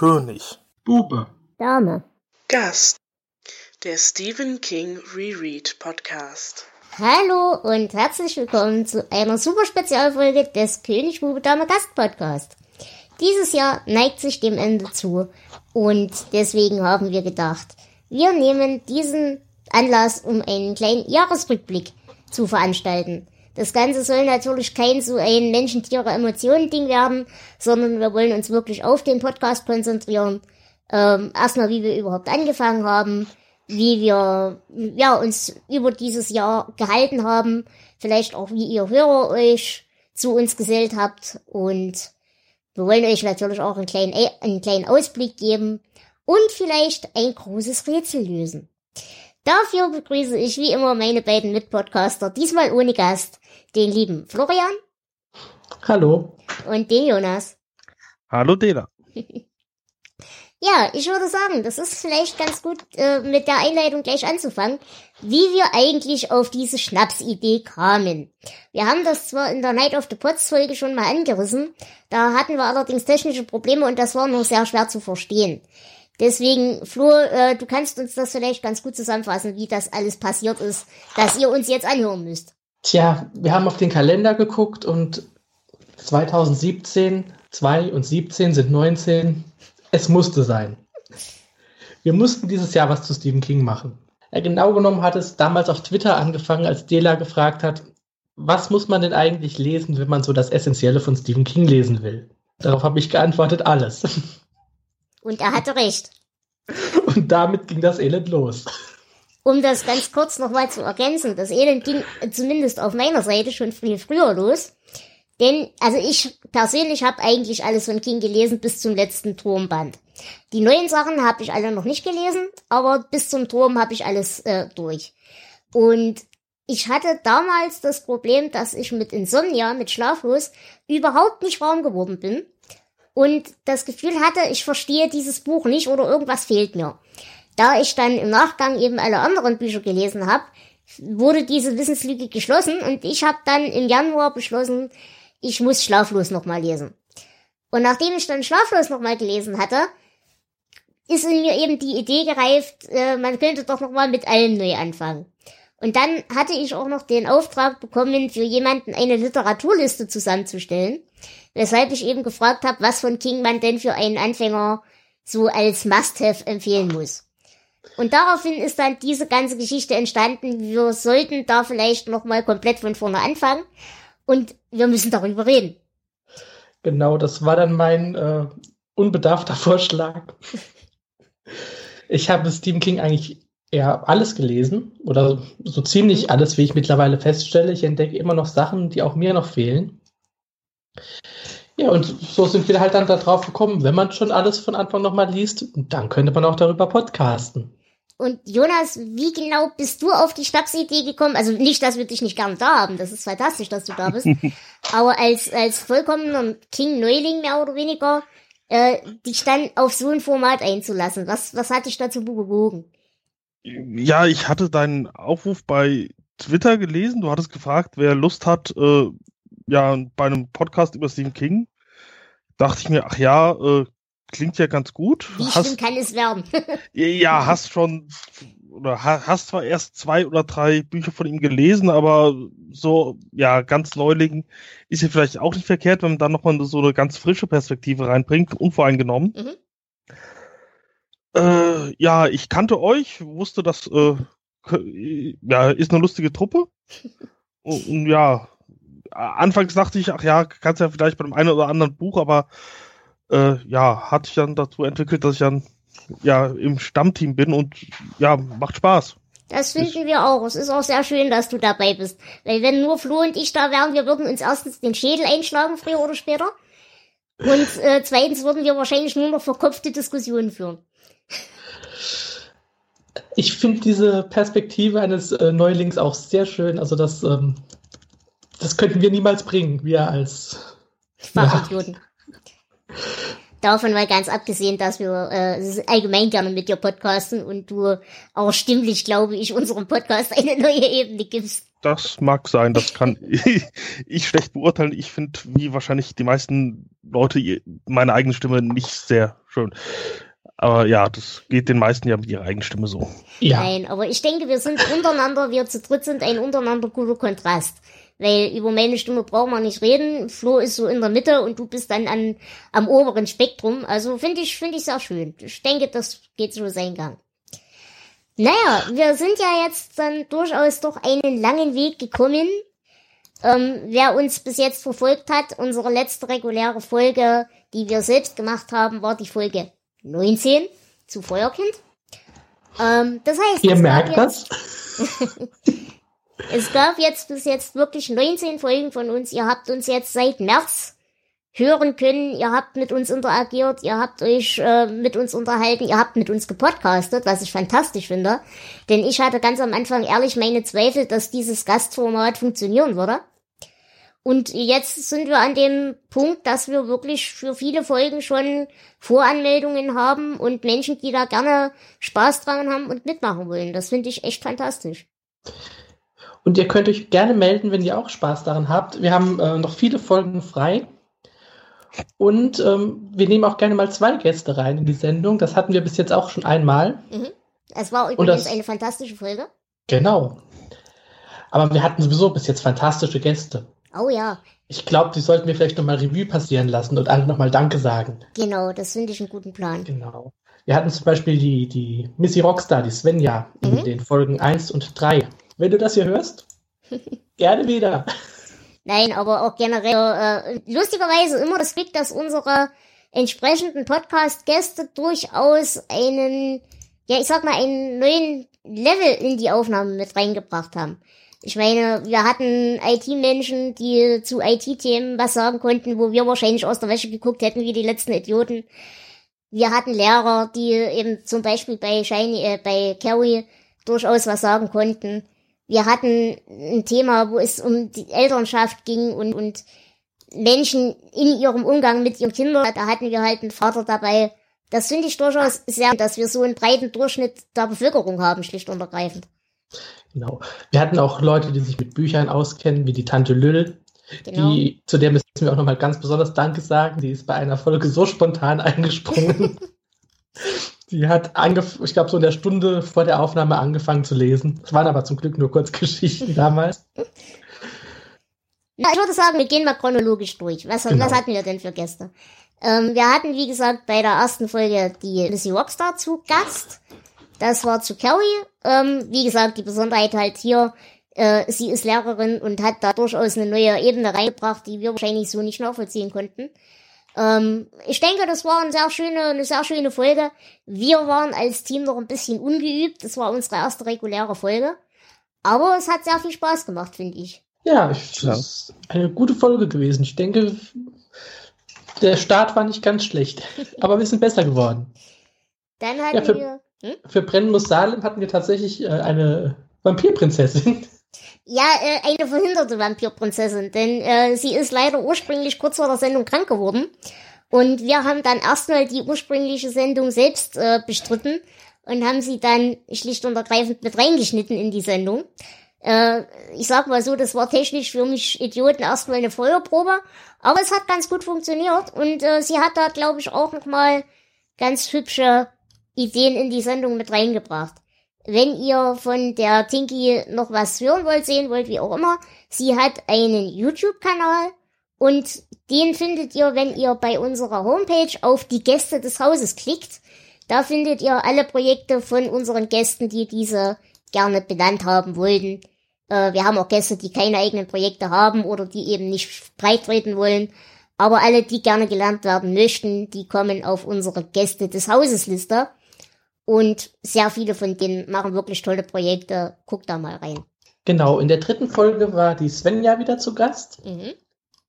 König. Bube. Dame. Gast. Der Stephen King Reread Podcast. Hallo und herzlich willkommen zu einer super Spezialfolge des König Bube Dame Gast Podcast. Dieses Jahr neigt sich dem Ende zu und deswegen haben wir gedacht, wir nehmen diesen Anlass, um einen kleinen Jahresrückblick zu veranstalten. Das Ganze soll natürlich kein so ein Menschen, Tiere, Emotionen-Ding werden, sondern wir wollen uns wirklich auf den Podcast konzentrieren. Ähm, erstmal, wie wir überhaupt angefangen haben, wie wir ja, uns über dieses Jahr gehalten haben, vielleicht auch, wie ihr Hörer euch zu uns gesellt habt und wir wollen euch natürlich auch einen kleinen, einen kleinen Ausblick geben und vielleicht ein großes Rätsel lösen. Dafür begrüße ich wie immer meine beiden Mitpodcaster, diesmal ohne Gast den lieben Florian. Hallo. Und den Jonas. Hallo Dela. ja, ich würde sagen, das ist vielleicht ganz gut äh, mit der Einleitung gleich anzufangen, wie wir eigentlich auf diese Schnapsidee kamen. Wir haben das zwar in der Night of the Pots Folge schon mal angerissen, da hatten wir allerdings technische Probleme und das war noch sehr schwer zu verstehen. Deswegen, Flo, äh, du kannst uns das vielleicht ganz gut zusammenfassen, wie das alles passiert ist, dass ihr uns jetzt anhören müsst. Tja, wir haben auf den Kalender geguckt und 2017, 2 und 17 sind 19. Es musste sein. Wir mussten dieses Jahr was zu Stephen King machen. Ja, genau genommen hat es damals auf Twitter angefangen, als Dela gefragt hat, was muss man denn eigentlich lesen, wenn man so das Essentielle von Stephen King lesen will? Darauf habe ich geantwortet, alles. Und er hatte recht. Und damit ging das Elend los. Um das ganz kurz nochmal zu ergänzen, das Elend ging zumindest auf meiner Seite schon viel früher los. Denn, also ich persönlich habe eigentlich alles von King gelesen bis zum letzten Turmband. Die neuen Sachen habe ich alle noch nicht gelesen, aber bis zum Turm habe ich alles äh, durch. Und ich hatte damals das Problem, dass ich mit Insomnia, mit Schlaflos, überhaupt nicht warm geworden bin und das Gefühl hatte, ich verstehe dieses Buch nicht oder irgendwas fehlt mir. Da ich dann im Nachgang eben alle anderen Bücher gelesen habe, wurde diese Wissenslüge geschlossen und ich habe dann im Januar beschlossen, ich muss Schlaflos nochmal lesen. Und nachdem ich dann Schlaflos nochmal gelesen hatte, ist in mir eben die Idee gereift, äh, man könnte doch nochmal mit allem neu anfangen. Und dann hatte ich auch noch den Auftrag bekommen, für jemanden eine Literaturliste zusammenzustellen, weshalb ich eben gefragt habe, was von King man denn für einen Anfänger so als Must-Have empfehlen muss. Und daraufhin ist dann diese ganze Geschichte entstanden. Wir sollten da vielleicht nochmal komplett von vorne anfangen und wir müssen darüber reden. Genau, das war dann mein äh, unbedarfter Vorschlag. ich habe Stephen King eigentlich eher alles gelesen oder so ziemlich mhm. alles, wie ich mittlerweile feststelle. Ich entdecke immer noch Sachen, die auch mir noch fehlen. Ja, und so sind wir halt dann darauf gekommen, wenn man schon alles von Anfang nochmal liest, dann könnte man auch darüber podcasten. Und Jonas, wie genau bist du auf die Schnapsidee gekommen? Also nicht, dass wir dich nicht gern da haben, das ist fantastisch, dass du da bist. aber als, als vollkommener King-Neuling mehr oder weniger, äh, dich dann auf so ein Format einzulassen. Was, was hat dich dazu bewogen? Ja, ich hatte deinen Aufruf bei Twitter gelesen. Du hattest gefragt, wer Lust hat, äh, ja, bei einem Podcast über Stephen King dachte ich mir, ach ja, äh, klingt ja ganz gut. Wie hast, schlimm kann es werden? ja, hast schon oder hast zwar erst zwei oder drei Bücher von ihm gelesen, aber so, ja, ganz Neuling ist ja vielleicht auch nicht verkehrt, wenn man dann nochmal so eine ganz frische Perspektive reinbringt, unvoreingenommen. Mhm. Äh, ja, ich kannte euch, wusste, dass äh, ja, ist eine lustige Truppe. und, und ja, anfangs dachte ich, ach ja, kannst ja vielleicht bei dem einen oder anderen Buch, aber äh, ja, hat sich dann dazu entwickelt, dass ich dann ja im Stammteam bin und ja, macht Spaß. Das finden wir auch. Es ist auch sehr schön, dass du dabei bist. Weil wenn nur Flo und ich da wären, wir würden uns erstens den Schädel einschlagen, früher oder später. Und äh, zweitens würden wir wahrscheinlich nur noch verkopfte Diskussionen führen. Ich finde diese Perspektive eines äh, Neulings auch sehr schön. Also das ähm, das könnten wir niemals bringen, wir als Fachidioten. Ja. Davon mal ganz abgesehen, dass wir äh, allgemein gerne mit dir podcasten und du auch stimmlich, glaube ich, unserem Podcast eine neue Ebene gibst. Das mag sein, das kann ich schlecht beurteilen. Ich finde, wie wahrscheinlich die meisten Leute, meine eigene Stimme nicht sehr schön. Aber ja, das geht den meisten ja mit ihrer eigenen Stimme so. Ja. Nein, aber ich denke, wir sind untereinander, wir zu dritt sind ein untereinander guter Kontrast. Weil über meine Stimme brauchen wir nicht reden. Flo ist so in der Mitte und du bist dann an, am oberen Spektrum. Also finde ich, finde ich sehr schön. Ich denke, das geht so seinen Gang. Naja, wir sind ja jetzt dann durchaus doch einen langen Weg gekommen. Ähm, wer uns bis jetzt verfolgt hat, unsere letzte reguläre Folge, die wir selbst gemacht haben, war die Folge 19 zu Feuerkind. Ähm, das heißt, Ihr merkt jetzt- das? es gab jetzt bis jetzt wirklich 19 Folgen von uns. Ihr habt uns jetzt seit März hören können. Ihr habt mit uns interagiert. Ihr habt euch äh, mit uns unterhalten. Ihr habt mit uns gepodcastet, was ich fantastisch finde. Denn ich hatte ganz am Anfang ehrlich meine Zweifel, dass dieses Gastformat funktionieren würde. Und jetzt sind wir an dem Punkt, dass wir wirklich für viele Folgen schon Voranmeldungen haben und Menschen, die da gerne Spaß dran haben und mitmachen wollen. Das finde ich echt fantastisch. Und ihr könnt euch gerne melden, wenn ihr auch Spaß daran habt. Wir haben äh, noch viele Folgen frei. Und ähm, wir nehmen auch gerne mal zwei Gäste rein in die Sendung. Das hatten wir bis jetzt auch schon einmal. Es war übrigens das- eine fantastische Folge. Genau. Aber wir hatten sowieso bis jetzt fantastische Gäste. Oh ja, Ich glaube, die sollten wir vielleicht nochmal Revue passieren lassen und alle nochmal Danke sagen. genau, das finde ich einen guten Plan. Genau. Wir hatten zum Beispiel die, die Missy Rockstar, die Svenja, in Mhm. den Folgen 1 und 3. Wenn du das hier hörst, gerne wieder. Nein, aber auch generell, äh, lustigerweise immer das Glück, dass unsere entsprechenden Podcast-Gäste durchaus einen, ja, ich sag mal, einen neuen Level in die Aufnahme mit reingebracht haben. Ich meine, wir hatten IT-Menschen, die zu IT-Themen was sagen konnten, wo wir wahrscheinlich aus der Wäsche geguckt hätten wie die letzten Idioten. Wir hatten Lehrer, die eben zum Beispiel bei Shiny, äh, bei Carrie durchaus was sagen konnten. Wir hatten ein Thema, wo es um die Elternschaft ging und, und Menschen in ihrem Umgang mit ihren Kindern. Da hatten wir halt einen Vater dabei. Das finde ich durchaus sehr, dass wir so einen breiten Durchschnitt der Bevölkerung haben, schlicht und ergreifend. Genau. Wir hatten auch Leute, die sich mit Büchern auskennen, wie die Tante Lüll. Genau. Die, zu der müssen wir auch nochmal ganz besonders Danke sagen. Die ist bei einer Folge so spontan eingesprungen. die hat, angef ich glaube, so in der Stunde vor der Aufnahme angefangen zu lesen. Es waren aber zum Glück nur Kurzgeschichten damals. Na, ich würde sagen, wir gehen mal chronologisch durch. Was, Genau. was hatten wir denn für Gäste? Ähm, wir hatten, wie gesagt, bei der ersten Folge die Missy Rockstar zu Gast. Das war zu Carrie. Ähm, wie gesagt, die Besonderheit halt hier, äh, sie ist Lehrerin und hat da durchaus eine neue Ebene reingebracht, die wir wahrscheinlich so nicht nachvollziehen konnten. Ähm, ich denke, das war eine sehr schöne, eine sehr schöne Folge. Wir waren als Team noch ein bisschen ungeübt. Das war unsere erste reguläre Folge. Aber es hat sehr viel Spaß gemacht, finde ich. Ja, ich, Ja. das ist eine gute Folge gewesen. Ich denke, der Start war nicht ganz schlecht, aber wir sind besser geworden. Dann hatten Ja, für- wir. Hm? Für Brennen muss Salem hatten wir tatsächlich äh, eine Vampirprinzessin. Ja, äh, eine verhinderte Vampirprinzessin, denn äh, sie ist leider ursprünglich kurz vor der Sendung krank geworden. Und wir haben dann erstmal die ursprüngliche Sendung selbst äh, bestritten und haben sie dann schlicht und ergreifend mit reingeschnitten in die Sendung. Äh, ich sag mal so, das war technisch für mich Idioten erstmal eine Feuerprobe, aber es hat ganz gut funktioniert und äh, sie hat da, glaube ich, auch nochmal ganz hübsche Ideen in die Sendung mit reingebracht. Wenn ihr von der Tinky noch was hören wollt, sehen wollt, wie auch immer, sie hat einen YouTube-Kanal und den findet ihr, wenn ihr bei unserer Homepage auf die Gäste des Hauses klickt. Da findet ihr alle Projekte von unseren Gästen, die diese gerne benannt haben wollten. Äh, wir haben auch Gäste, die keine eigenen Projekte haben oder die eben nicht breit treten wollen. Aber alle, die gerne gelernt werden möchten, die kommen auf unsere Gäste des Hauses Liste. Und sehr viele von denen machen wirklich tolle Projekte. Guckt da mal rein. Genau, in der dritten Folge war die Svenja wieder zu Gast. Mhm.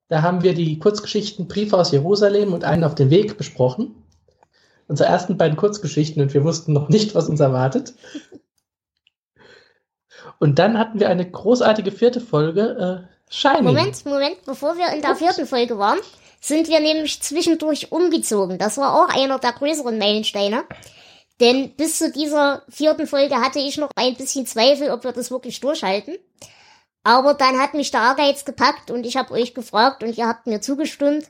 Da haben wir die Kurzgeschichten Briefe aus Jerusalem und einen auf den Weg besprochen. Unsere ersten beiden Kurzgeschichten und wir wussten noch nicht, was uns erwartet. Und dann hatten wir eine großartige vierte Folge, äh, Shining. Moment, Moment, bevor wir in der vierten Folge waren, sind wir nämlich zwischendurch umgezogen. Das war auch einer der größeren Meilensteine. Denn bis zu dieser vierten Folge hatte ich noch ein bisschen Zweifel, ob wir das wirklich durchhalten. Aber dann hat mich der Ehrgeiz gepackt und ich habe euch gefragt und ihr habt mir zugestimmt.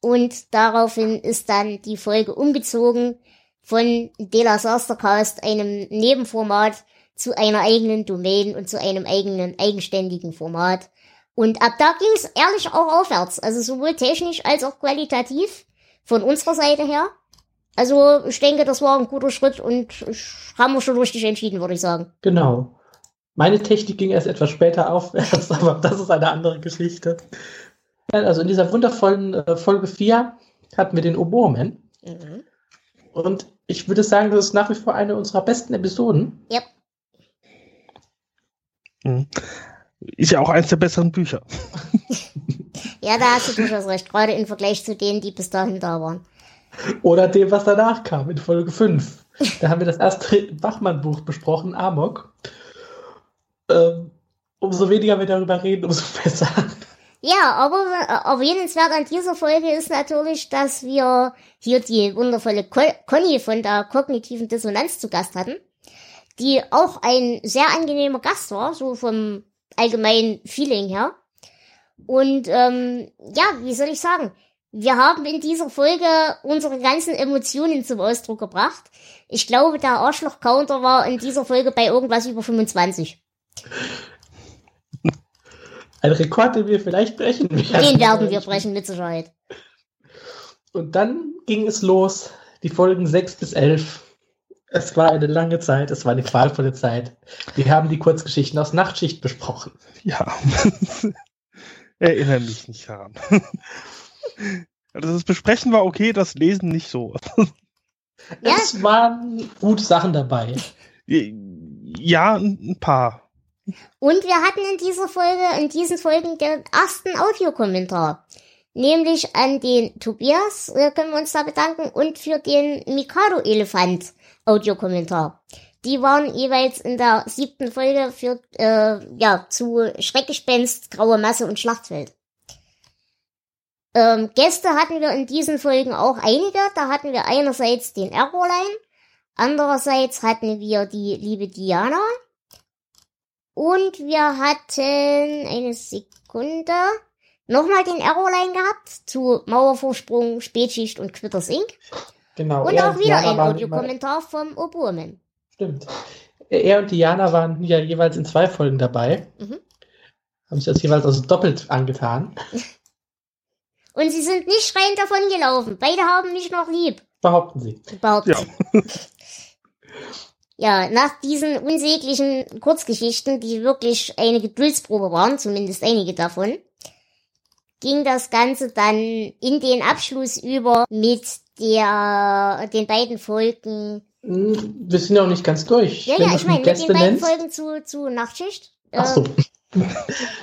Und daraufhin ist dann die Folge umgezogen von De La Sastercast, einem Nebenformat, zu einer eigenen Domain und zu einem eigenen eigenständigen Format. Und ab da ging es ehrlich auch aufwärts, also sowohl technisch als auch qualitativ von unserer Seite her. Also ich denke, das war ein guter Schritt und haben wir schon richtig entschieden, würde ich sagen. Genau. Meine Technik ging erst etwas später aufwärts, aber das ist eine andere Geschichte. Also in dieser wundervollen äh, Folge 4 hatten wir den Oboeman. Mhm. Und ich würde sagen, das ist nach wie vor eine unserer besten Episoden. Ja. Mhm. Ist ja auch eins der besseren Bücher. ja, da hast du durchaus recht, gerade im Vergleich zu denen, die bis dahin da waren. Oder dem, was danach kam, in Folge 5. Da haben wir das erste Bachmann-Buch besprochen, Amok. Ähm, umso weniger wir darüber reden, umso besser. Ja, aber erwähnenswert an dieser Folge ist natürlich, dass wir hier die wundervolle Conny von der kognitiven Dissonanz zu Gast hatten, die auch ein sehr angenehmer Gast war, so vom allgemeinen Feeling her. Und ähm, ja, wie soll ich sagen? Wir haben in dieser Folge unsere ganzen Emotionen zum Ausdruck gebracht. Ich glaube, der Arschloch-Counter war in dieser Folge bei irgendwas über 25. Ein Rekord, den wir vielleicht brechen werden. Den werden wir brechen, mit Sicherheit. Und dann ging es los, die Folgen 6 bis 11. Es war eine lange Zeit, es war eine qualvolle Zeit. Wir haben die Kurzgeschichten aus Nachtschicht besprochen. Ja, erinnere mich nicht daran. Also das Besprechen war okay, das Lesen nicht so. Ja. Es waren gute Sachen dabei. Ja, ein paar. Und wir hatten in dieser Folge, in diesen Folgen den ersten Audiokommentar. Nämlich an den Tobias, können wir uns da bedanken, und für den Mikado-Elefant Audiokommentar. Die waren jeweils in der siebten Folge für, äh, ja, zu Schreckgespenst, Graue Masse und Schlachtfeld. Ähm, Gäste hatten wir in diesen Folgen auch einige. Da hatten wir einerseits den Errorline, andererseits hatten wir die liebe Diana und wir hatten eine Sekunde nochmal den Errorline gehabt zu Mauervorsprung, Spätschicht und Quitters Inc. Genau. Und auch wieder ein Audiokommentar vom Oburman. Stimmt. Er und Diana waren ja jeweils in zwei Folgen dabei. Mhm. Haben sich das jeweils also doppelt angetan. Und sie sind nicht schreiend davon gelaufen. Beide haben mich noch lieb. Behaupten sie. Behaupten ja. ja, nach diesen unsäglichen Kurzgeschichten, die wirklich eine Geduldsprobe waren, zumindest einige davon, ging das Ganze dann in den Abschluss über mit der, den beiden Folgen. Hm, wir sind ja auch nicht ganz durch. Ja, ja, ich meine, mit den beiden nennst. Folgen zu, zu Nachtschicht. Ach so. Äh,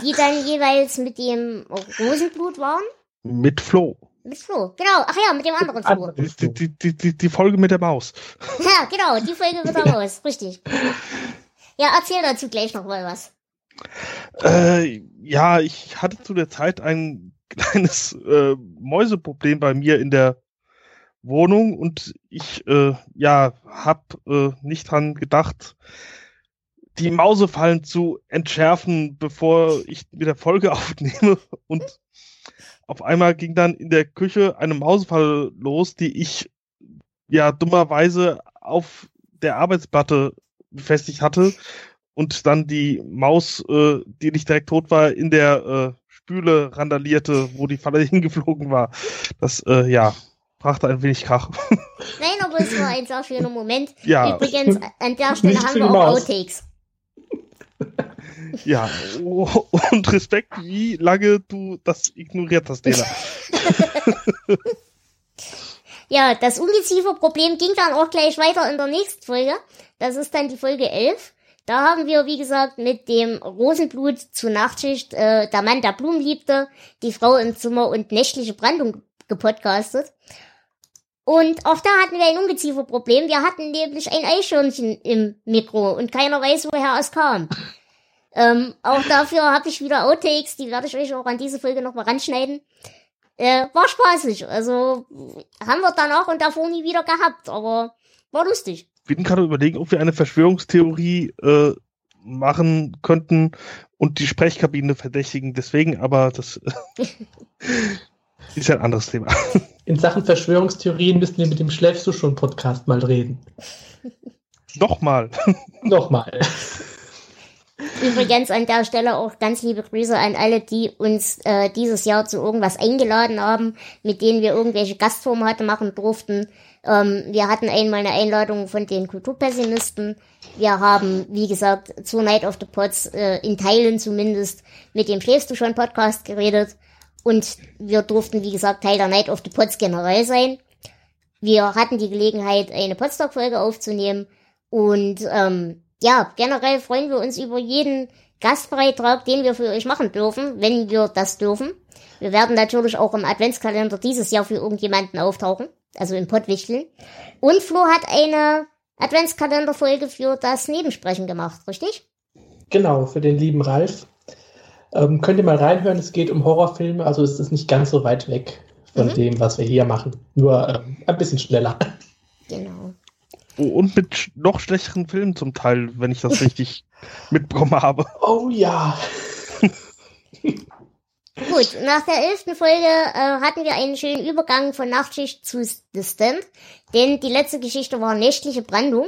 die dann jeweils mit dem Rosenblut waren. Mit Flo. Mit Flo, genau. Ach ja, mit dem anderen Flo. Die, die, die, die, die Folge mit der Maus. Ja, genau, die Folge mit der Maus, richtig. Ja, erzähl dazu gleich noch mal was. Äh, ja, ich hatte zu der Zeit ein kleines äh, Mäuseproblem bei mir in der Wohnung und ich äh, ja hab äh, nicht dran gedacht, die Mausefallen zu entschärfen, bevor ich wieder Folge aufnehme und auf einmal ging dann in der Küche eine Mausfalle los, die ich ja dummerweise auf der Arbeitsplatte befestigt hatte und dann die Maus, äh, die nicht direkt tot war, in der äh, Spüle randalierte, wo die Falle hingeflogen war. Das, äh, ja, brachte ein wenig Krach. Nein, aber es war ein sehr schöner Moment. Ja. Übrigens, an der Stelle haben wir auch Outtakes. Ja, und Respekt, wie lange du das ignoriert hast, Lena. ja, das Ungeziefer-Problem ging dann auch gleich weiter in der nächsten Folge. Das ist dann die Folge 11. Da haben wir, wie gesagt, mit dem Rosenblut zu Nachtschicht, äh, der Mann, der Blumen liebte, die Frau im Zimmer und nächtliche Brandung gepodcastet. Und auch da hatten wir ein Ungezieferproblem. Wir hatten nämlich ein Eichhörnchen im Mikro und keiner weiß, woher es kam. Ähm, auch dafür habe ich wieder Outtakes, die werde ich euch auch an diese Folge nochmal ranschneiden. Äh, war spaßig. Also haben wir dann auch und davor nie wieder gehabt, aber war lustig. Wir bin gerade überlegen, ob wir eine Verschwörungstheorie äh, machen könnten und die Sprechkabine verdächtigen. Deswegen, aber das. Ist ja ein anderes Thema. In Sachen Verschwörungstheorien müssen wir mit dem Schläfst du schon Podcast mal reden. Nochmal. Nochmal. Übrigens an der Stelle auch ganz liebe Grüße an alle, die uns äh, dieses Jahr zu irgendwas eingeladen haben, mit denen wir irgendwelche Gastformate machen durften. Ähm, wir hatten einmal eine Einladung von den Kulturpessimisten. Wir haben, wie gesagt, zur Night of the Pots äh, in Teilen zumindest mit dem Schläfst du schon Podcast geredet. Und wir durften, wie gesagt, Teil der Night of the Pots generell sein. Wir hatten die Gelegenheit, eine Potsdok-Folge aufzunehmen. Und ähm, ja, generell freuen wir uns über jeden Gastbeitrag, den wir für euch machen dürfen, wenn wir das dürfen. Wir werden natürlich auch im Adventskalender dieses Jahr für irgendjemanden auftauchen, also im Pottwichteln. Und Flo hat eine Adventskalenderfolge für das Nebensprechen gemacht, richtig? Genau, für den lieben Ralf. Ähm, könnt ihr mal reinhören, es geht um Horrorfilme, also es ist nicht ganz so weit weg von mhm. dem, was wir hier machen. Nur ähm, ein bisschen schneller. Genau. Oh, und mit noch schlechteren Filmen zum Teil, wenn ich das richtig mitbekommen habe. Oh ja. Gut, nach der elften Folge äh, hatten wir einen schönen Übergang von Nachtschicht zu The Stand, denn die letzte Geschichte war nächtliche Brandung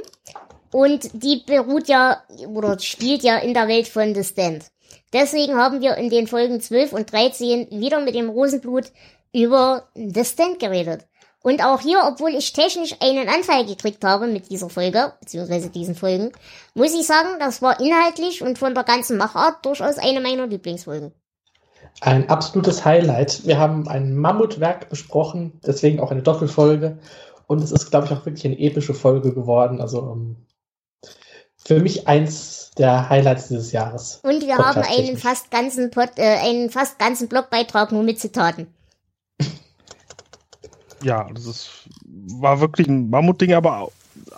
und die beruht ja oder spielt ja in der Welt von The Stand. Deswegen haben wir in den Folgen 12 und 13 wieder mit dem Rosenblut über The Stand geredet. Und auch hier, obwohl ich technisch einen Anfall gekriegt habe mit dieser Folge, beziehungsweise diesen Folgen, muss ich sagen, das war inhaltlich und von der ganzen Machart durchaus eine meiner Lieblingsfolgen. Ein absolutes Highlight. Wir haben ein Mammutwerk besprochen, deswegen auch eine Doppelfolge. Und es ist, glaube ich, auch wirklich eine epische Folge geworden. Also um, ähm, für mich eins der Highlights dieses Jahres. Und wir haben einen fast ganzen Pod, äh, einen fast ganzen Blogbeitrag nur mit Zitaten ja, das ist, war wirklich ein Mammutding, aber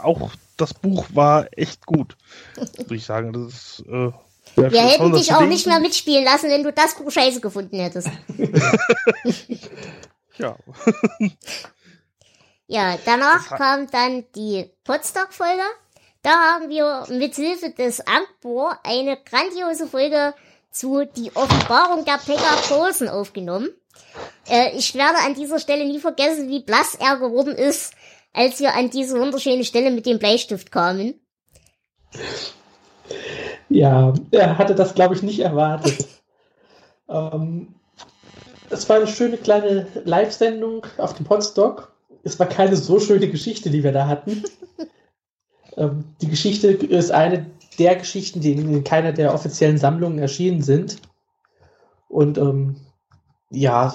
auch das Buch war echt gut, würde ich sagen. Das ist, äh, wir hätten dich auch nicht mehr mitspielen lassen, wenn du das Buch scheiße gefunden hättest. ja. ja, danach kam dann die Potsdok-Folge. Da haben wir mit Hilfe des Ankbor eine grandiose Folge zu Die Offenbarung der Pekka Posen aufgenommen. Äh, ich werde an dieser Stelle nie vergessen, wie blass er geworden ist, als wir an diese wunderschöne Stelle mit dem Bleistift kamen. Ja, er hatte das, glaube ich, nicht erwartet. ähm, es war eine schöne kleine Live-Sendung auf dem Podstock. Es war keine so schöne Geschichte, die wir da hatten. ähm, die Geschichte ist eine der Geschichten, die in keiner der offiziellen Sammlungen erschienen sind. Und ähm, ja,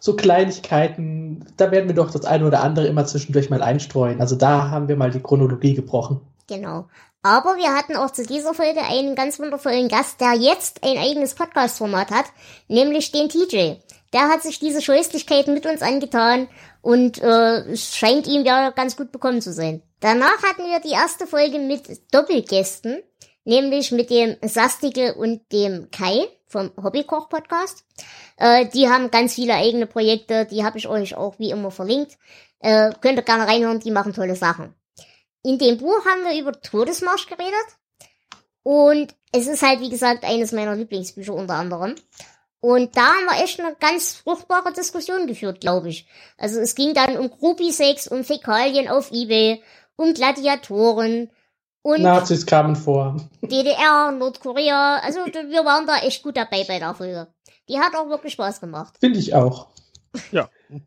so Kleinigkeiten, da werden wir doch das eine oder andere immer zwischendurch mal einstreuen. Also da haben wir mal die Chronologie gebrochen. Genau. Aber wir hatten auch zu dieser Folge einen ganz wundervollen Gast, der jetzt ein eigenes Podcast-Format hat, nämlich den TJ. Der hat sich diese Scheußlichkeiten mit uns angetan und äh, es scheint ihm ja ganz gut bekommen zu sein. Danach hatten wir die erste Folge mit Doppelgästen, nämlich mit dem Sastige und dem Kai vom Hobbykoch-Podcast. Äh, die haben ganz viele eigene Projekte, die habe ich euch auch wie immer verlinkt. Äh, könnt ihr gerne reinhören, die machen tolle Sachen. In dem Buch haben wir über Todesmarsch geredet. Und es ist halt, wie gesagt, eines meiner Lieblingsbücher unter anderem. Und da haben wir echt eine ganz fruchtbare Diskussion geführt, glaube ich. Also es ging dann um Groupie-Sex, um Fäkalien auf Ebay, um Gladiatoren, und Nazis kamen vor. DDR, Nordkorea, also wir waren da echt gut dabei bei der Folge. Die hat auch wirklich Spaß gemacht. Finde ich auch. Ja.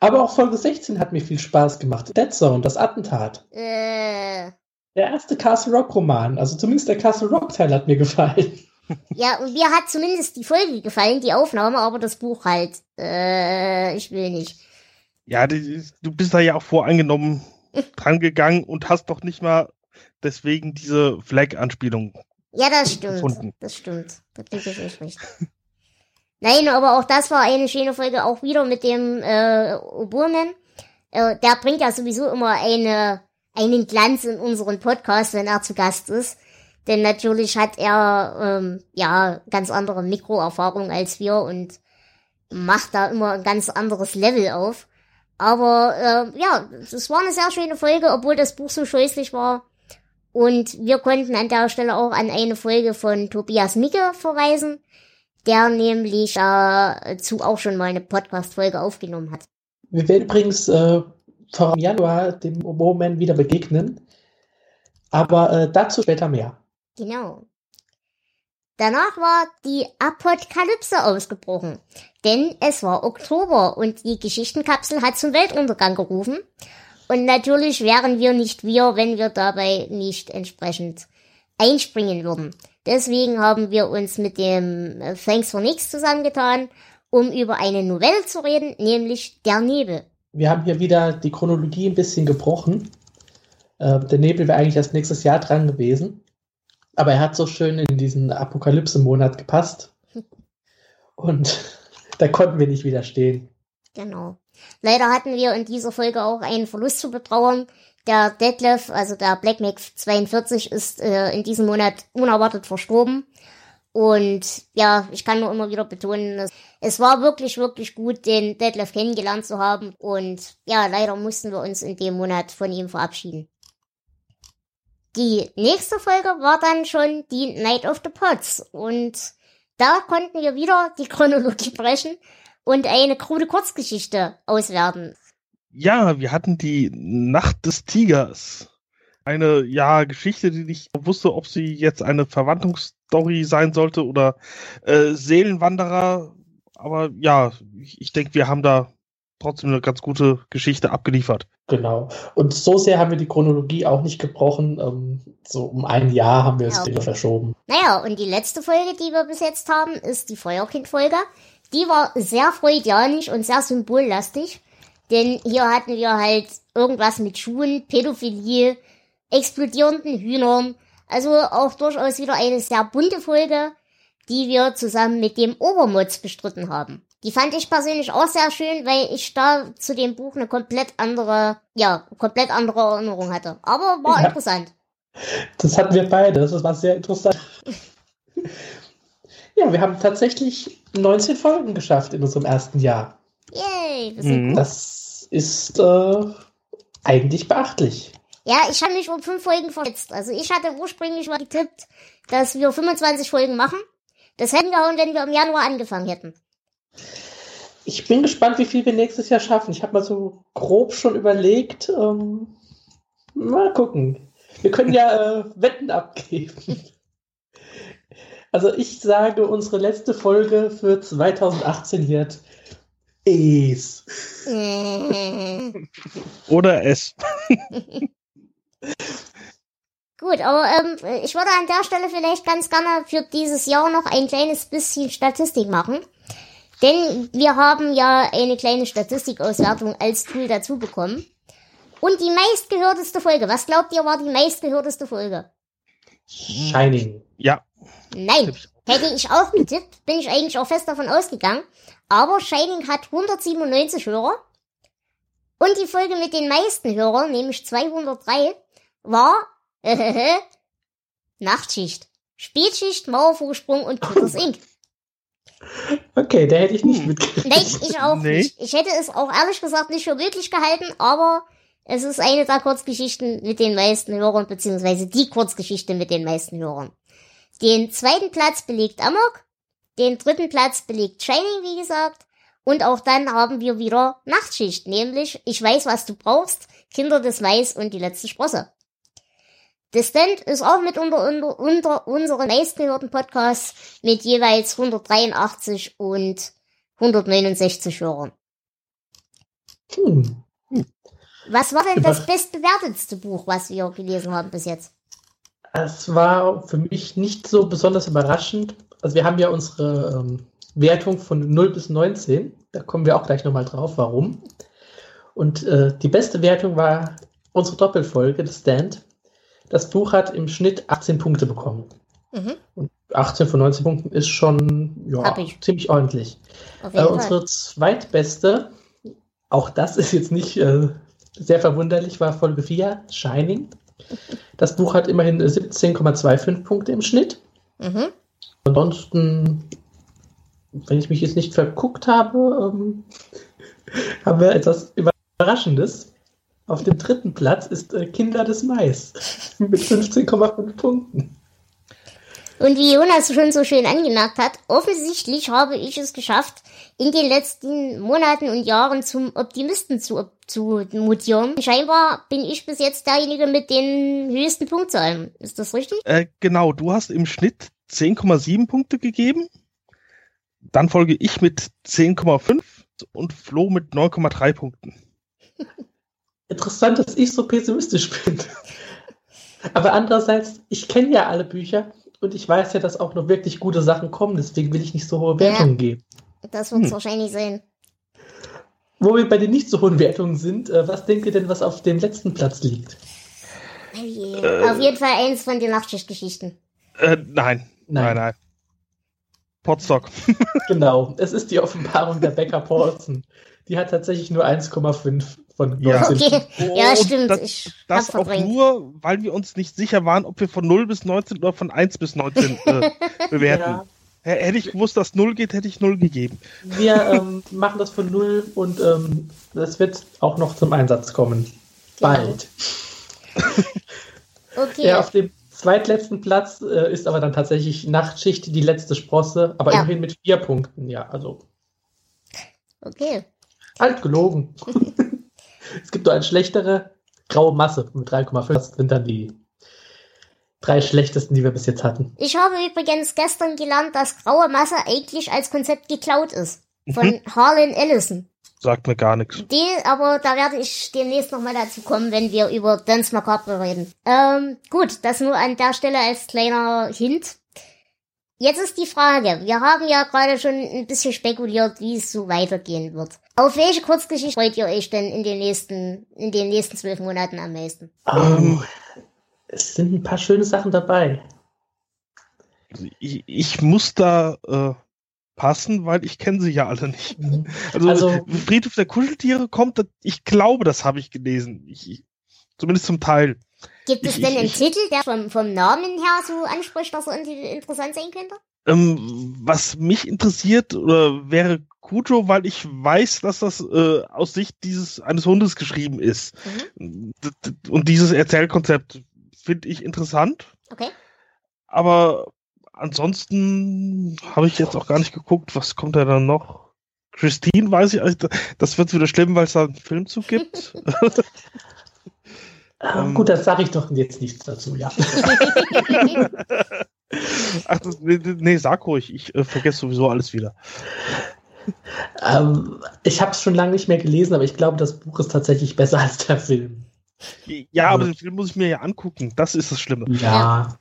Aber auch Folge 16 hat mir viel Spaß gemacht. Dead Zone, das Attentat. Äh. Der erste Castle Rock Roman, also zumindest der Castle Rock Teil hat mir gefallen. Ja, und mir hat zumindest die Folge gefallen, die Aufnahme, aber das Buch halt. Äh, ich will nicht. Ja, du bist da ja auch voreingenommen dran gegangen und hast doch nicht mal deswegen diese Flag-Anspielung. Ja, das stimmt. Gefunden. Das stimmt. Da kriege ich recht. Nein, aber auch das war eine schöne Folge, auch wieder mit dem äh, Oburman. Äh, der bringt ja sowieso immer eine, einen Glanz in unseren Podcast, wenn er zu Gast ist. Denn natürlich hat er ähm, ja ganz andere Mikroerfahrung als wir und macht da immer ein ganz anderes Level auf. Aber äh, ja, es war eine sehr schöne Folge, obwohl das Buch so scheußlich war. Und wir konnten an der Stelle auch an eine Folge von Tobias Micke verweisen, der nämlich dazu auch schon mal eine Podcast-Folge aufgenommen hat. Wir werden übrigens äh, vor Januar dem Oboe-Man wieder begegnen. Aber äh, dazu später mehr. Genau. Danach war die Apokalypse ausgebrochen, denn es war Oktober und die Geschichtenkapsel hat zum Weltuntergang gerufen. Und natürlich wären wir nicht wir, wenn wir dabei nicht entsprechend einspringen würden. Deswegen haben wir uns mit dem äh, Thanks for Nix zusammengetan, um über eine Novelle zu reden, nämlich Der Nebel. Wir haben hier wieder die Chronologie ein bisschen gebrochen. Äh, der Nebel wäre eigentlich erst nächstes Jahr dran gewesen. Aber er hat so schön in diesen Apokalypse-Monat gepasst. Und da konnten wir nicht widerstehen. Genau. Leider hatten wir in dieser Folge auch einen Verlust zu betrauern. Der Detlef, also der Black Mac 42, ist äh, in diesem Monat unerwartet verstorben. Und ja, ich kann nur immer wieder betonen, es war wirklich, wirklich gut, den Detlef kennengelernt zu haben. Und ja, leider mussten wir uns in dem Monat von ihm verabschieden. Die nächste Folge war dann schon die Night of the Pots. Und da konnten wir wieder die Chronologie brechen und eine krude Kurzgeschichte auswerten. Ja, wir hatten die Nacht des Tigers. Eine, ja, Geschichte, die nicht wusste, ob sie jetzt eine Verwandtungsstory sein sollte oder äh, Seelenwanderer. Aber ja, ich, ich denke, wir haben da trotzdem eine ganz gute Geschichte abgeliefert. Genau. Und so sehr haben wir die Chronologie auch nicht gebrochen. Ähm, so um ein Jahr haben wir es ja. wieder verschoben. Naja, und die letzte Folge, die wir bis jetzt haben, ist die Feuerkind-Folge. Die war sehr freudianisch und sehr symbollastig. Denn hier hatten wir halt irgendwas mit Schuhen, Pädophilie, explodierenden Hühnern. Also auch durchaus wieder eine sehr bunte Folge, die wir zusammen mit dem Obermotz bestritten haben. Die fand ich persönlich auch sehr schön, weil ich da zu dem Buch eine komplett andere, ja, komplett andere Erinnerung hatte. Aber war ja. interessant. Das hatten wir beide, das war sehr interessant. ja, wir haben tatsächlich 19 Folgen geschafft in unserem ersten Jahr. Yay, wir sind mhm. Das ist äh, eigentlich beachtlich. Ja, ich habe mich um fünf Folgen verletzt. Also ich hatte ursprünglich mal getippt, dass wir 25 Folgen machen. Das hätten wir hauen, wenn wir im Januar angefangen hätten. Ich bin gespannt, wie viel wir nächstes Jahr schaffen. Ich habe mal so grob schon überlegt. Ähm, mal gucken. Wir können ja äh, Wetten abgeben. Also ich sage, unsere letzte Folge für 2018 wird Es. Oder es. Gut, aber ähm, ich würde an der Stelle vielleicht ganz gerne für dieses Jahr noch ein kleines bisschen Statistik machen. Denn wir haben ja eine kleine Statistikauswertung als Tool dazu bekommen. Und die meistgehörteste Folge, was glaubt ihr war die meistgehörteste Folge? Shining. Ja. Nein, hätte ich auch getippt, bin ich eigentlich auch fest davon ausgegangen. Aber Shining hat 197 Hörer. Und die Folge mit den meisten Hörern, nämlich 203, war Nachtschicht. Spätschicht, Mauervorsprung und Critters Inc. Okay, da hätte ich nicht hm. mitgekriegt. Nein, ich auch nee. nicht. Ich hätte es auch ehrlich gesagt nicht für möglich gehalten, aber es ist eine der Kurzgeschichten mit den meisten Hörern, beziehungsweise die Kurzgeschichte mit den meisten Hörern. Den zweiten Platz belegt Amok, den dritten Platz belegt Shining, wie gesagt, und auch dann haben wir wieder Nachtschicht, nämlich Ich weiß, was du brauchst, Kinder des Mais und die letzte Sprosse. Descent ist auch mit unter, unter, unter unseren meistgehörten Podcasts mit jeweils 183 und 169 Hörern. Hm. Was war denn das bestbewertetste Buch, was wir gelesen haben bis jetzt? Es war für mich nicht so besonders überraschend. Also wir haben ja unsere ähm, Wertung von 0 bis 19. Da kommen wir auch gleich nochmal drauf, warum. Und äh, die beste Wertung war unsere Doppelfolge, The Stand, das Buch hat im Schnitt 18 Punkte bekommen. Mhm. Und 18 von 19 Punkten ist schon ja, ziemlich ordentlich. Äh, unsere zweitbeste, auch das ist jetzt nicht äh, sehr verwunderlich, war Folge 4, Shining. Das Buch hat immerhin 17,25 Punkte im Schnitt. Mhm. Ansonsten, wenn ich mich jetzt nicht verguckt habe, ähm, haben wir etwas Überraschendes. Auf dem dritten Platz ist äh, Kinder des Mais mit 15,5 Punkten. Und wie Jonas schon so schön angemerkt hat, offensichtlich habe ich es geschafft, in den letzten Monaten und Jahren zum Optimisten zu, zu mutieren. Scheinbar bin ich bis jetzt derjenige mit den höchsten Punktzahlen. Ist das richtig? Äh, genau, du hast im Schnitt 10,7 Punkte gegeben. Dann folge ich mit 10,5 und Flo mit 9,3 Punkten. Interessant, dass ich so pessimistisch bin. Aber andererseits, ich kenne ja alle Bücher und ich weiß ja, dass auch noch wirklich gute Sachen kommen, deswegen will ich nicht so hohe Wertungen ja, geben. Das wird es hm. wahrscheinlich sein. Wo wir bei den nicht so hohen Wertungen sind, äh, was denkt ihr denn, was auf dem letzten Platz liegt? Äh, auf jeden Fall eins von den Nachtschichtgeschichten. Äh, nein. nein, nein, nein. Potstock. genau, es ist die Offenbarung der Becker Paulson. Die hat tatsächlich nur 1,5 von 19. Ja, okay. ja stimmt. Das, ich das auch nur, weil wir uns nicht sicher waren, ob wir von 0 bis 19 oder von 1 bis 19 äh, bewerten. Ja. Hätte ich gewusst, dass 0 geht, hätte ich 0 gegeben. Wir ähm, machen das von 0 und ähm, das wird auch noch zum Einsatz kommen. Genau. Bald. okay. Ja, auf dem zweitletzten Platz äh, ist aber dann tatsächlich Nachtschicht die letzte Sprosse, aber ja. immerhin mit vier Punkten, ja, also. Okay. Halt gelogen. es gibt nur eine schlechtere graue Masse mit 3,5. Das sind dann die drei schlechtesten, die wir bis jetzt hatten. Ich habe übrigens gestern gelernt, dass graue Masse eigentlich als Konzept geklaut ist. Von mhm. Harlan Ellison. Sagt mir gar nichts. Die, aber da werde ich demnächst nochmal dazu kommen, wenn wir über Dance Macabre reden. Ähm, gut, das nur an der Stelle als kleiner Hint. Jetzt ist die Frage, wir haben ja gerade schon ein bisschen spekuliert, wie es so weitergehen wird. Auf welche Kurzgeschichte freut ihr euch denn in den nächsten, in den nächsten zwölf Monaten am meisten? Um, es sind ein paar schöne Sachen dabei. Also ich, ich muss da äh, passen, weil ich kenne sie ja alle nicht. Mhm. Also, also Friedhof der Kuscheltiere kommt, ich glaube, das habe ich gelesen. Ich, zumindest zum Teil. Gibt es ich, denn einen ich, Titel, der vom, vom Namen her so anspricht, dass er interessant sein könnte? Ähm, was mich interessiert oder wäre Kujo, weil ich weiß, dass das äh, aus Sicht dieses eines Hundes geschrieben ist. Mhm. Und dieses Erzählkonzept finde ich interessant. Okay. Aber ansonsten habe ich jetzt auch gar nicht geguckt, was kommt da dann noch? Christine weiß ich, also das wird wieder schlimm, weil es da einen Film zu gibt. Ähm, Gut, das sage ich doch jetzt nichts dazu, ja. Ach, das, nee, nee, sag ruhig, ich äh, vergesse sowieso alles wieder. Ähm, ich habe es schon lange nicht mehr gelesen, aber ich glaube, das Buch ist tatsächlich besser als der Film. Ja, aber den Film muss ich mir ja angucken. Das ist das Schlimme. Ja.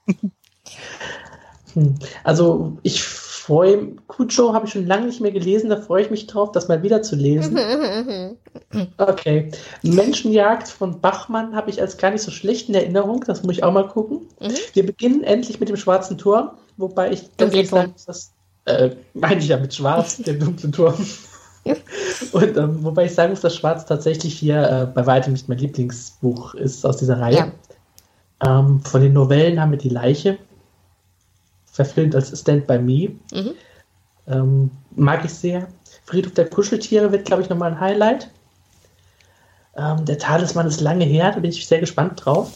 Hm. Also ich freue Kujo habe ich schon lange nicht mehr gelesen, da freue ich mich drauf, das mal wieder zu lesen. okay. Menschenjagd von Bachmann habe ich als gar nicht so schlecht in Erinnerung, das muss ich auch mal gucken. Mhm. Wir beginnen endlich mit dem schwarzen Tor, wobei ich ganz ehrlich sagen muss, das äh, meine ich ja mit Schwarz, dem dunklen Turm. Und ähm, wobei ich sagen muss, dass Schwarz tatsächlich hier äh, bei weitem nicht mein Lieblingsbuch ist aus dieser Reihe. Ja. Ähm, von den Novellen haben wir die Leiche verfilmt als Stand by Me. Mhm. Ähm, mag ich sehr. Friedhof der Kuscheltiere wird, glaube ich, nochmal ein Highlight. Ähm, der Talisman ist lange her, da bin ich sehr gespannt drauf.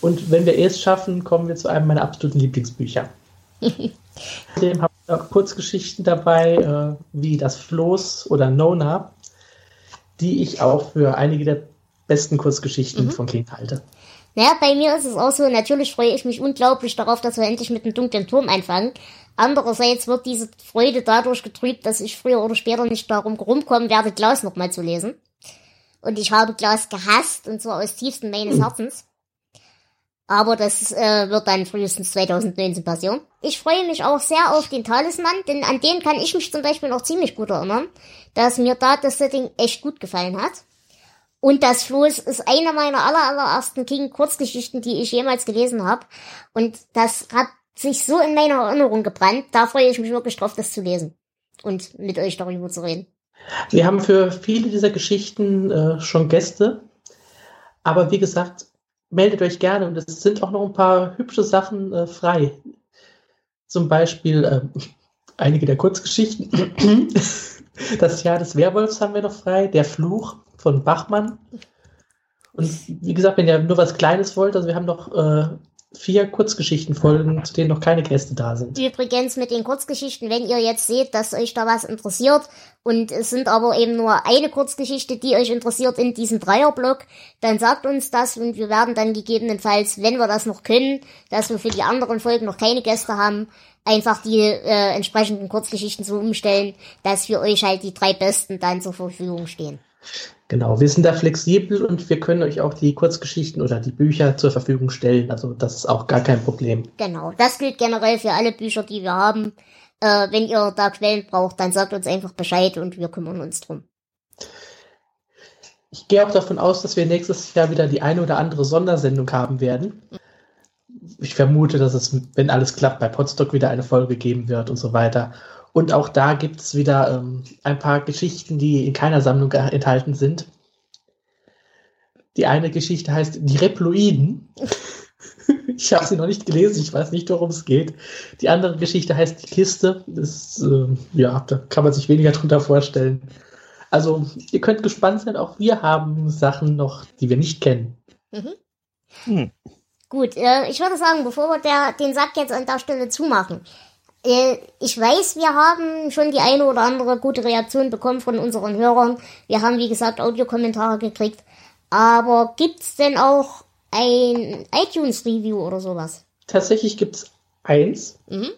Und wenn wir es schaffen, kommen wir zu einem meiner absoluten Lieblingsbücher. Außerdem habe ich auch Kurzgeschichten dabei, äh, wie Das Floß oder Nona, die ich auch für einige der besten Kurzgeschichten mhm. von King halte. Naja, bei mir ist es auch so, natürlich freue ich mich unglaublich darauf, dass wir endlich mit dem dunklen Turm einfangen. Andererseits wird diese Freude dadurch getrübt, dass ich früher oder später nicht darum rumkommen werde, Klaus nochmal zu lesen. Und ich habe Klaus gehasst, und zwar aus tiefstem meines hm. Herzens. Aber das äh, wird dann frühestens 2019 passieren. Ich freue mich auch sehr auf den Talisman, denn an den kann ich mich zum Beispiel noch ziemlich gut erinnern, dass mir da das Setting echt gut gefallen hat. Und das Floß ist eine meiner aller, allerersten King-Kurzgeschichten, die ich jemals gelesen habe. Und das hat sich so in meiner Erinnerung gebrannt. Da freue ich mich wirklich drauf, das zu lesen und mit euch darüber zu reden. Wir haben für viele dieser Geschichten äh, schon Gäste. Aber wie gesagt, meldet euch gerne und es sind auch noch ein paar hübsche Sachen äh, frei. Zum Beispiel äh, einige der Kurzgeschichten. das Jahr des Werwolfs haben wir noch frei. Der Fluch von Bachmann. Und wie gesagt, wenn ihr nur was Kleines wollt, also wir haben noch äh, vier Kurzgeschichtenfolgen, zu denen noch keine Gäste da sind. Übrigens mit den Kurzgeschichten, wenn ihr jetzt seht, dass euch da was interessiert und es sind aber eben nur eine Kurzgeschichte, die euch interessiert in diesem Dreierblock, dann sagt uns das und wir werden dann gegebenenfalls, wenn wir das noch können, dass wir für die anderen Folgen noch keine Gäste haben, einfach die äh, entsprechenden Kurzgeschichten so umstellen, dass für euch halt die drei besten dann zur Verfügung stehen. Genau, wir sind da flexibel und wir können euch auch die Kurzgeschichten oder die Bücher zur Verfügung stellen. Also das ist auch gar kein Problem. Genau, das gilt generell für alle Bücher, die wir haben. Äh, wenn ihr da Quellen braucht, dann sagt uns einfach Bescheid und wir kümmern uns drum. Ich gehe auch davon aus, dass wir nächstes Jahr wieder die eine oder andere Sondersendung haben werden. Ich vermute, dass es, wenn alles klappt, bei Podstock wieder eine Folge geben wird und so weiter. Und auch da gibt es wieder ähm, ein paar Geschichten, die in keiner Sammlung enthalten sind. Die eine Geschichte heißt Die Reploiden. ich habe sie noch nicht gelesen, ich weiß nicht, worum es geht. Die andere Geschichte heißt Die Kiste. Das, äh, ja, da kann man sich weniger drunter vorstellen. Also, ihr könnt gespannt sein, auch wir haben Sachen noch, die wir nicht kennen. Mhm. Hm. Gut, äh, ich würde sagen, bevor wir der, den Sack jetzt an der Stelle zumachen, ich weiß, wir haben schon die eine oder andere gute Reaktion bekommen von unseren Hörern. Wir haben, wie gesagt, Audiokommentare gekriegt. Aber gibt's denn auch ein iTunes-Review oder sowas? Tatsächlich gibt's eins. Mhm.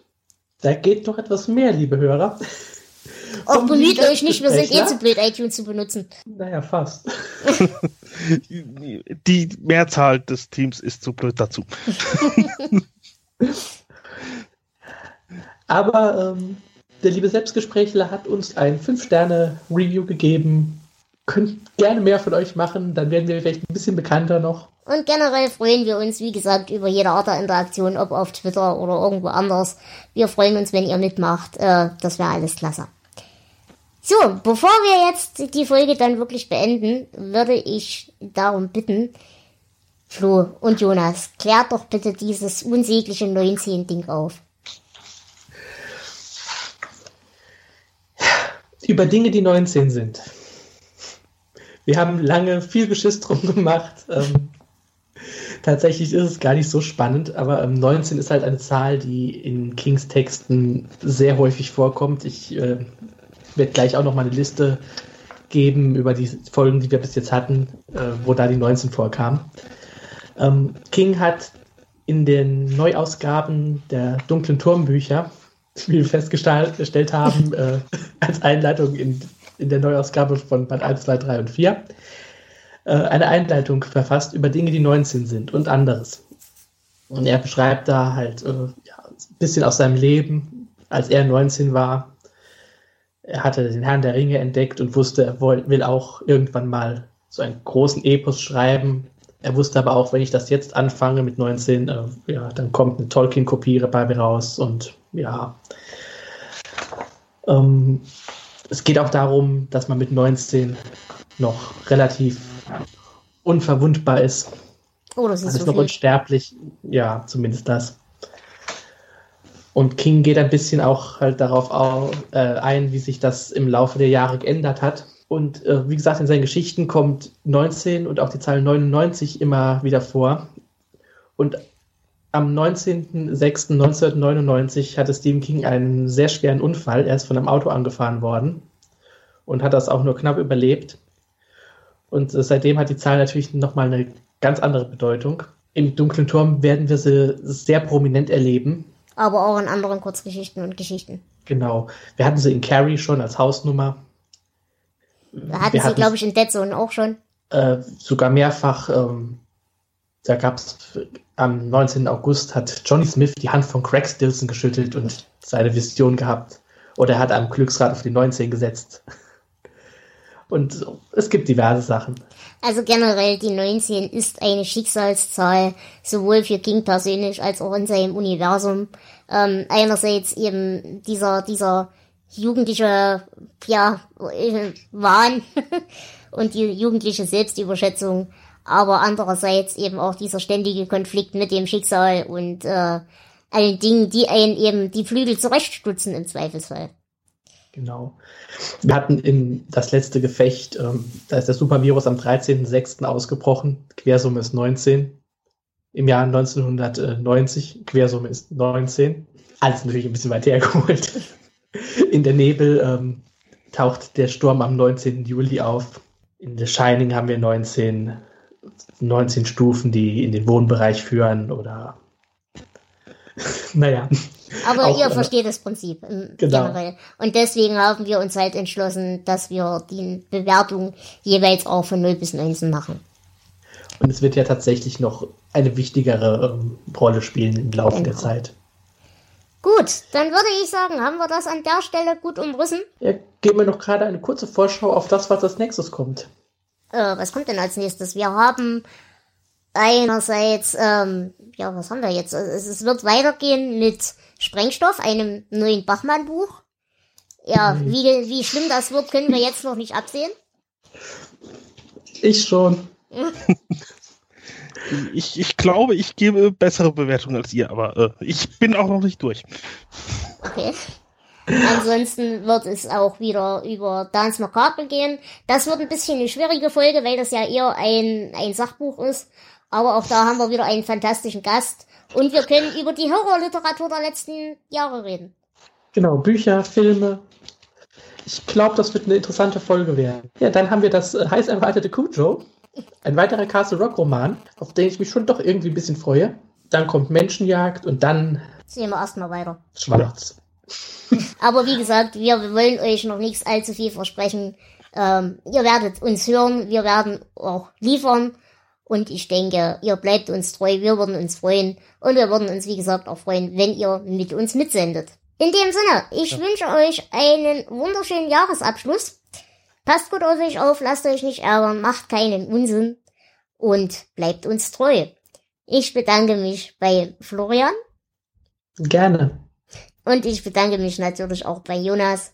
Da geht noch etwas mehr, liebe Hörer. Auch bemüht euch nicht, wir sind eh zu blöd, iTunes zu benutzen. Naja, fast. Die Mehrzahl des Teams ist zu blöd dazu. Aber ähm, der liebe Selbstgesprächler hat uns ein 5-Sterne-Review gegeben. Könnt gerne mehr von euch machen, dann werden wir vielleicht ein bisschen bekannter noch. Und generell freuen wir uns, wie gesagt, über jede Art der Interaktion, ob auf Twitter oder irgendwo anders. Wir freuen uns, wenn ihr mitmacht. Äh, das wäre alles klasse. So, bevor wir jetzt die Folge dann wirklich beenden, würde ich darum bitten, Flo und Jonas, klärt doch bitte dieses unsägliche 19-Ding auf. Über Dinge, die 19 sind. Wir haben lange viel Geschiss drum gemacht. Ähm, tatsächlich ist es gar nicht so spannend, aber ähm, 19 ist halt eine Zahl, die in Kings Texten sehr häufig vorkommt. Ich äh, werde gleich auch noch mal eine Liste geben über die Folgen, die wir bis jetzt hatten, äh, wo da die 19 vorkam. Ähm, King hat in den Neuausgaben der Dunklen Turmbücher wie wir festgestellt haben, äh, als Einleitung in, in der Neuausgabe von Band 1, 2, 3 und 4, äh, eine Einleitung verfasst über Dinge, die 19 sind und anderes. Und er beschreibt da halt äh, ja, ein bisschen aus seinem Leben, als er 19 war. Er hatte den Herrn der Ringe entdeckt und wusste, er will auch irgendwann mal so einen großen Epos schreiben. Er wusste aber auch, wenn ich das jetzt anfange mit 19, äh, ja, dann kommt eine Tolkien-Kopie bei mir raus und ja. Ähm, es geht auch darum, dass man mit 19 noch relativ unverwundbar ist. Oh, das ist, ist so noch viel. unsterblich. Ja, zumindest das. Und King geht ein bisschen auch halt darauf äh, ein, wie sich das im Laufe der Jahre geändert hat. Und äh, wie gesagt, in seinen Geschichten kommt 19 und auch die Zahl 99 immer wieder vor. Und am 19.06.1999 hatte Stephen King einen sehr schweren Unfall. Er ist von einem Auto angefahren worden und hat das auch nur knapp überlebt. Und äh, seitdem hat die Zahl natürlich nochmal eine ganz andere Bedeutung. Im Dunklen Turm werden wir sie sehr prominent erleben. Aber auch in anderen Kurzgeschichten und Geschichten. Genau. Wir hatten sie in Carrie schon als Hausnummer. Hatten wir sie, glaube ich, in Dead Zone auch schon. Äh, sogar mehrfach. Ähm, da gab es am 19. August hat Johnny Smith die Hand von Craig Stilson geschüttelt und seine Vision gehabt. Oder er hat am Glücksrad auf die 19 gesetzt. Und es gibt diverse Sachen. Also generell, die 19 ist eine Schicksalszahl, sowohl für King persönlich als auch in seinem Universum. Ähm, einerseits eben dieser, dieser jugendliche, ja, Wahn und die jugendliche Selbstüberschätzung aber andererseits eben auch dieser ständige Konflikt mit dem Schicksal und äh, allen Dingen, die einen eben die Flügel zurechtstutzen im Zweifelsfall. Genau. Wir hatten in das letzte Gefecht, ähm, da ist der Supervirus am 13.06. ausgebrochen, Quersumme ist 19. im Jahr 1990. Quersumme ist 19. Alles natürlich ein bisschen weit hergeholt. In der Nebel ähm, taucht der Sturm am 19. Juli auf. In The Shining haben wir 19, 19 Stufen, die in den Wohnbereich führen oder naja. Aber Auch, ihr äh, versteht das Prinzip genau. generell. Und deswegen haben wir uns halt entschlossen, dass wir die Bewertung jeweils auch von 0 bis 19 machen. Und es wird ja tatsächlich noch eine wichtigere ähm, Rolle spielen im Laufe der Genau. Zeit. Gut, dann würde ich sagen, haben wir das an der Stelle gut umrissen. Ja, geben wir noch gerade eine kurze Vorschau auf das, was als nächstes kommt. Äh, was kommt denn als nächstes? Wir haben einerseits, ähm, ja, was haben wir jetzt? Es, es wird weitergehen mit Sprengstoff, einem neuen Bachmann-Buch. Ja, wie, wie schlimm das wird, können wir jetzt noch nicht absehen. Ich schon. Ich, ich glaube, ich gebe bessere Bewertungen als ihr, aber äh, ich bin auch noch nicht durch. Okay. Ansonsten wird es auch wieder über Dance Macabre gehen. Das wird ein bisschen eine schwierige Folge, weil das ja eher ein, ein Sachbuch ist. Aber auch da haben wir wieder einen fantastischen Gast. Und wir können über die Horrorliteratur der letzten Jahre reden. Genau, Bücher, Filme. Ich glaube, das wird eine interessante Folge werden. Ja, dann haben wir das äh, heiß erwartete Cujo. Ein weiterer Castle Rock Roman, auf den ich mich schon doch irgendwie ein bisschen freue. Dann kommt Menschenjagd und dann Sehen wir erstmal weiter. Schwarz. Aber wie gesagt, wir wollen euch noch nichts allzu viel versprechen. Ähm, ihr werdet uns hören, wir werden auch liefern. Und ich denke, ihr bleibt uns treu, wir würden uns freuen. Und wir würden uns, wie gesagt, auch freuen, wenn ihr mit uns mitsendet. In dem Sinne, ich wünsche euch einen wunderschönen Jahresabschluss. Passt gut auf euch auf, lasst euch nicht ärgern, macht keinen Unsinn und bleibt uns treu. Ich bedanke mich bei Florian Gerne. und ich bedanke mich natürlich auch bei Jonas.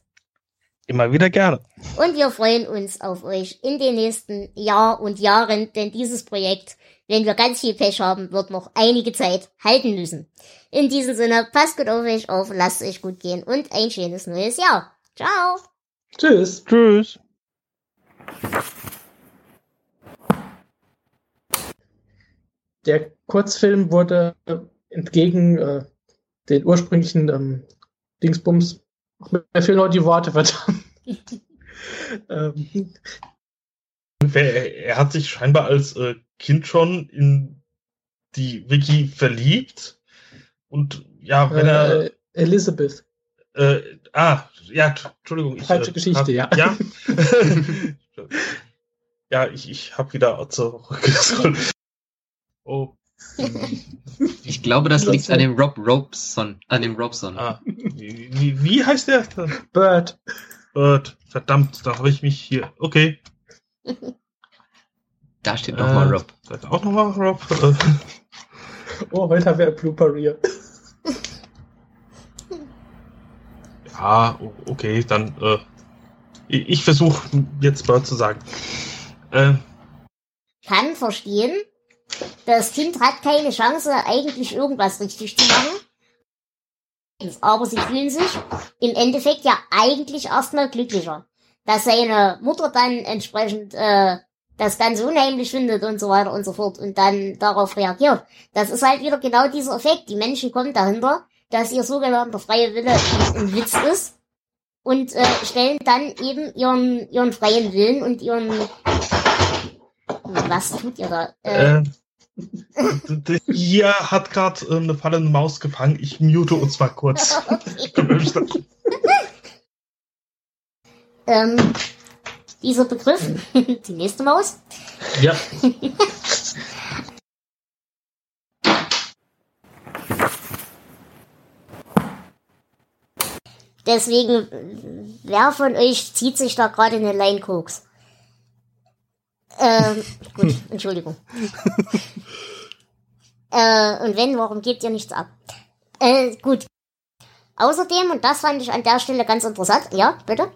Immer wieder gerne. Und wir freuen uns auf euch in den nächsten Jahr und Jahren, denn dieses Projekt, wenn wir ganz viel Pech haben, wird noch einige Zeit halten müssen. In diesem Sinne, passt gut auf euch auf, lasst euch gut gehen und ein schönes neues Jahr. Ciao! Tschüss. Tschüss. Der Kurzfilm wurde entgegen äh, den ursprünglichen ähm, Dingsbums, mir fehlen heute die Worte, verdammt. ähm, Er, hat sich scheinbar als äh, Kind schon in die Vicky verliebt. Und ja, wenn er. äh, Elizabeth. Äh, ah, ja, Entschuldigung. Ich, Falsche äh, Geschichte, hab, ja. Ja, ja ich, ich habe wieder zurückgescrollt. Oh. Ich glaube, das liegt an dem Rob Robeson. An dem Robson. Ah, wie, wie, wie heißt der? Bird. Bird. Verdammt, da habe ich mich hier. Okay. Da steht nochmal Äh, Rob. Seid ihr auch nochmal Rob? Oh, heute haben wir ein Blooper Reel. ja, okay, dann. Äh, ich ich versuche jetzt Bird zu sagen. Äh, Kann verstehen, das Kind hat keine Chance, eigentlich irgendwas richtig zu machen. Aber sie fühlen sich im Endeffekt ja eigentlich erstmal glücklicher. Dass seine Mutter dann entsprechend äh, das Ganze unheimlich findet und so weiter und so fort und dann darauf reagiert. Das ist halt wieder genau dieser Effekt. Die Menschen kommen dahinter, dass ihr sogenannter freie Wille ein, ein Witz ist und äh, stellen dann eben ihren, ihren freien Willen und ihren was tut ihr da? Äh, äh, hier hat gerade äh, eine fallende Maus gefangen. Ich mute uns mal kurz. okay. ähm, dieser Begriff, die nächste Maus. ja. Deswegen, wer von euch zieht sich da gerade eine Line Koks? Ähm, gut, Entschuldigung. äh, und wenn, warum gebt ihr nichts ab? Äh, gut. Außerdem, und das fand ich an der Stelle ganz interessant, ja, bitte?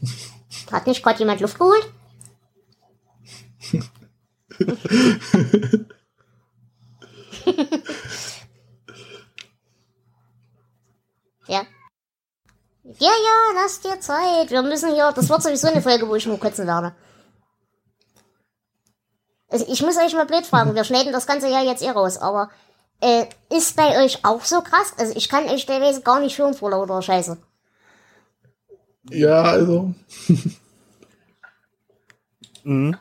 Hat nicht gerade jemand Luft geholt? Ja, ja, lass dir Zeit. Wir müssen hier, das wird sowieso eine Folge, wo ich nur kotzen werde. Also ich muss euch mal blöd fragen, wir schneiden das ganze Jahr jetzt eh raus, aber äh, ist bei euch auch so krass? Also ich kann euch teilweise gar nicht hören vor lauter Scheiße. Ja, also. Mhm.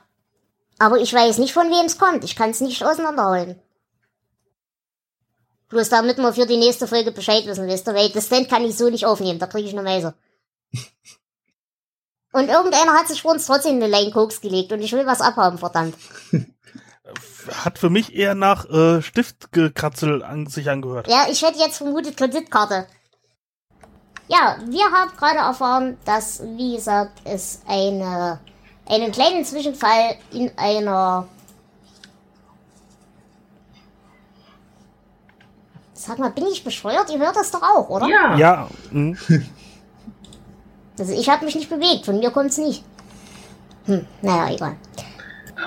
Aber ich weiß nicht, von wem es kommt. Ich kann es nicht auseinanderhalten. Bloß damit wir für die nächste Folge Bescheid wissen, wisst ihr, weil das Stand kann ich so nicht aufnehmen, da kriege ich eine Meise. Und irgendeiner hat sich vor uns trotzdem eine Line Koks gelegt und ich will was abhaben, verdammt. Hat für mich eher nach äh, Stiftgekratzel an sich angehört. Ja, ich hätte jetzt vermutet Kreditkarte. Ja, wir haben gerade erfahren, dass, wie gesagt, es eine, einen kleinen Zwischenfall in einer. Sag mal, bin ich bescheuert? Ihr hört das doch auch, oder? Ja. Ja, mhm. Also ich habe mich nicht bewegt, von mir kommt's nicht. Hm, naja, egal.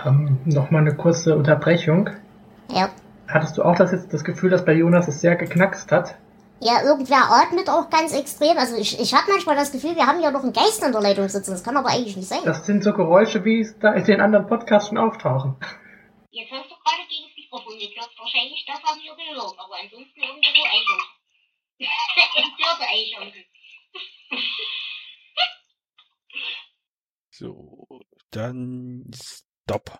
Ähm, Nochmal eine kurze Unterbrechung. Ja. Hattest du auch das jetzt das Gefühl, dass bei Jonas es sehr geknackst hat? Ja, irgendwer atmet auch ganz extrem. Also ich, ich habe manchmal das Gefühl, wir haben ja noch einen Geist in der Leitung sitzen. Das kann aber eigentlich nicht sein. Das sind so Geräusche, wie es da in den anderen Podcasts schon auftauchen. Jetzt hast du gerade Wahrscheinlich das haben wir gehört. Aber ansonsten irgendwo Eichhörnchen. Entführte Eichhörnchen. so, dann stopp.